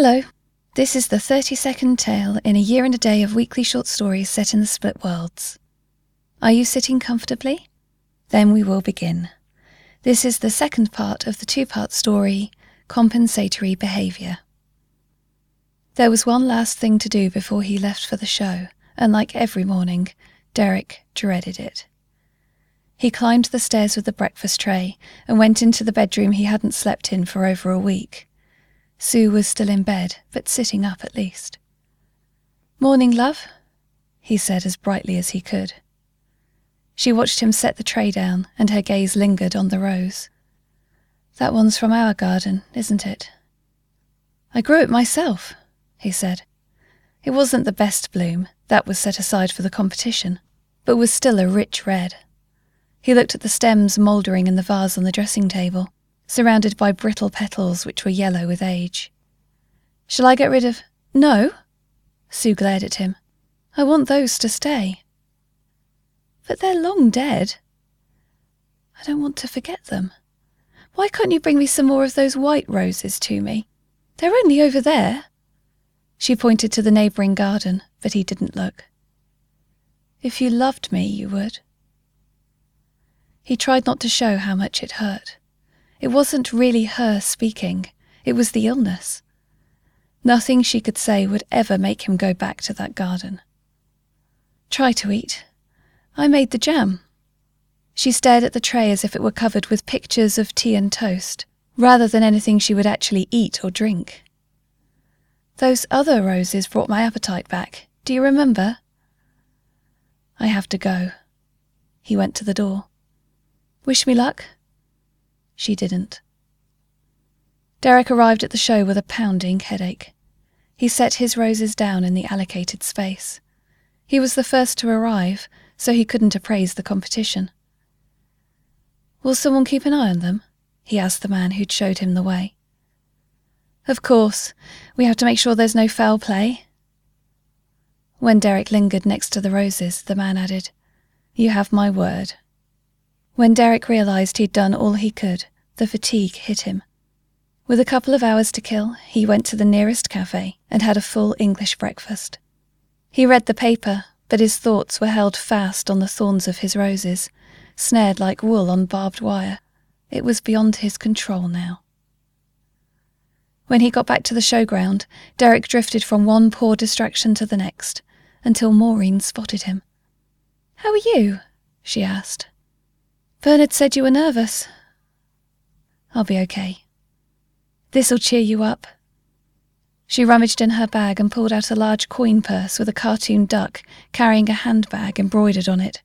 Hello. This is the 30 second tale in a year and a day of weekly short stories set in the split worlds. Are you sitting comfortably? Then we will begin. This is the second part of the two part story, Compensatory Behaviour. There was one last thing to do before he left for the show, and like every morning, Derek dreaded it. He climbed the stairs with the breakfast tray and went into the bedroom he hadn't slept in for over a week. Sue was still in bed, but sitting up at least. Morning, love, he said as brightly as he could. She watched him set the tray down, and her gaze lingered on the rose. That one's from our garden, isn't it? I grew it myself, he said. It wasn't the best bloom, that was set aside for the competition, but was still a rich red. He looked at the stems mouldering in the vase on the dressing table, surrounded by brittle petals which were yellow with age. Shall I get rid of. No? Sue glared at him. I want those to stay. But they're long dead. I don't want to forget them. Why can't you bring me some more of those white roses to me? They're only over there. She pointed to the neighbouring garden, but he didn't look. If you loved me, you would. He tried not to show how much it hurt. It wasn't really her speaking, it was the illness. Nothing she could say would ever make him go back to that garden. Try to eat. I made the jam. She stared at the tray as if it were covered with pictures of tea and toast, rather than anything she would actually eat or drink. Those other roses brought my appetite back. Do you remember? I have to go. He went to the door. Wish me luck? She didn't. Derek arrived at the show with a pounding headache. He set his roses down in the allocated space. He was the first to arrive, so he couldn't appraise the competition. Will someone keep an eye on them? he asked the man who'd showed him the way. Of course, we have to make sure there's no foul play. When Derek lingered next to the roses, the man added, You have my word. When Derek realised he'd done all he could, the fatigue hit him. With a couple of hours to kill, he went to the nearest cafe and had a full English breakfast. He read the paper, but his thoughts were held fast on the thorns of his roses, snared like wool on barbed wire. It was beyond his control now. When he got back to the showground, Derek drifted from one poor distraction to the next, until Maureen spotted him. How are you? she asked. Bernard said you were nervous. I'll be okay. This'll cheer you up. She rummaged in her bag and pulled out a large coin purse with a cartoon duck carrying a handbag embroidered on it.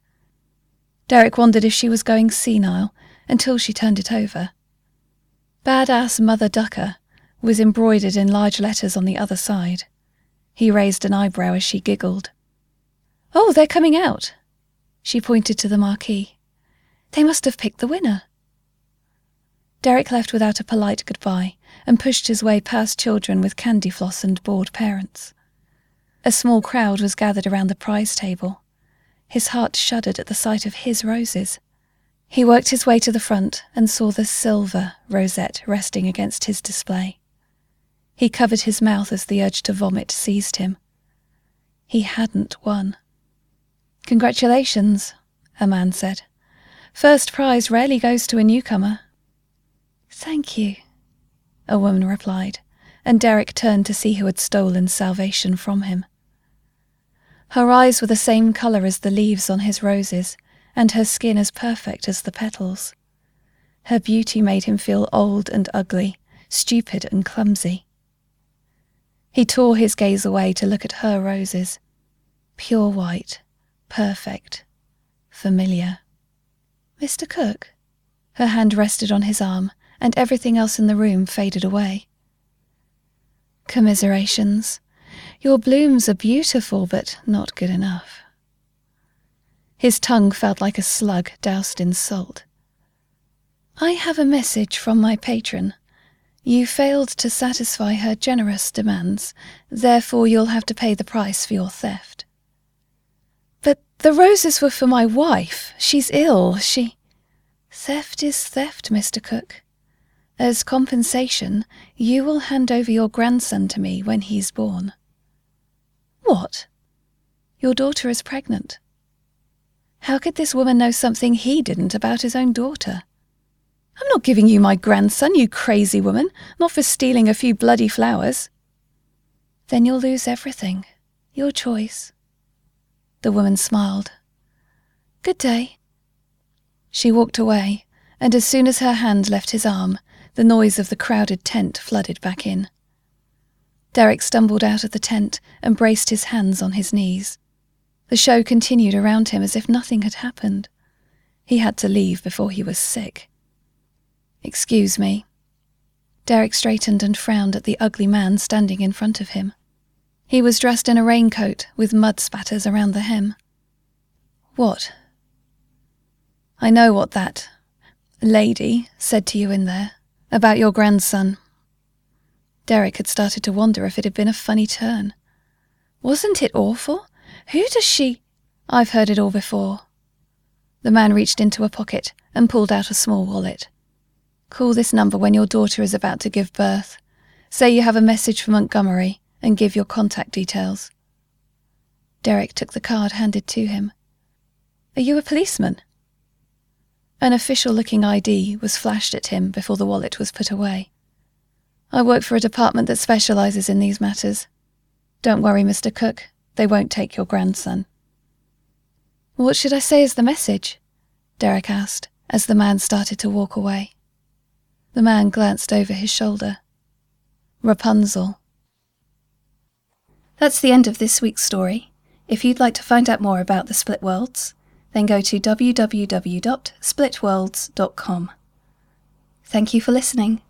Derek wondered if she was going senile until she turned it over. Badass Mother Ducker was embroidered in large letters on the other side. He raised an eyebrow as she giggled. Oh, they're coming out. She pointed to the marquee. They must have picked the winner. Derek left without a polite goodbye and pushed his way past children with candy floss and bored parents. A small crowd was gathered around the prize table. His heart shuddered at the sight of his roses. He worked his way to the front and saw the silver rosette resting against his display. He covered his mouth as the urge to vomit seized him. He hadn't won. Congratulations, a man said. First prize rarely goes to a newcomer. Thank you, a woman replied, and Derek turned to see who had stolen salvation from him. Her eyes were the same colour as the leaves on his roses, and her skin as perfect as the petals. Her beauty made him feel old and ugly, stupid and clumsy. He tore his gaze away to look at her roses. Pure white, perfect, familiar. Mr. Cook? Her hand rested on his arm, and everything else in the room faded away. Commiserations. Your blooms are beautiful, but not good enough. His tongue felt like a slug doused in salt. I have a message from my patron. You failed to satisfy her generous demands, therefore you'll have to pay the price for your theft. But the roses were for my wife. She's ill. She. Theft is theft, Mr. Cook. As compensation, you will hand over your grandson to me when he's born. What? Your daughter is pregnant. How could this woman know something he didn't about his own daughter? I'm not giving you my grandson, you crazy woman, not for stealing a few bloody flowers. Then you'll lose everything. Your choice. The woman smiled. Good day. She walked away, and as soon as her hand left his arm, the noise of the crowded tent flooded back in. Derek stumbled out of the tent and braced his hands on his knees. The show continued around him as if nothing had happened. He had to leave before he was sick. Excuse me. Derek straightened and frowned at the ugly man standing in front of him. He was dressed in a raincoat with mud spatters around the hem. What? I know what that lady said to you in there about your grandson. Derek had started to wonder if it had been a funny turn. Wasn't it awful? Who does she? I've heard it all before. The man reached into a pocket and pulled out a small wallet. Call this number when your daughter is about to give birth. Say you have a message for Montgomery and give your contact details. Derek took the card handed to him. Are you a policeman? An official looking ID was flashed at him before the wallet was put away. I work for a department that specialises in these matters. Don't worry, Mr. Cook, they won't take your grandson. What should I say as the message? Derek asked as the man started to walk away. The man glanced over his shoulder. Rapunzel. That's the end of this week's story. If you'd like to find out more about the Split Worlds, then go to www.splitworlds.com. Thank you for listening.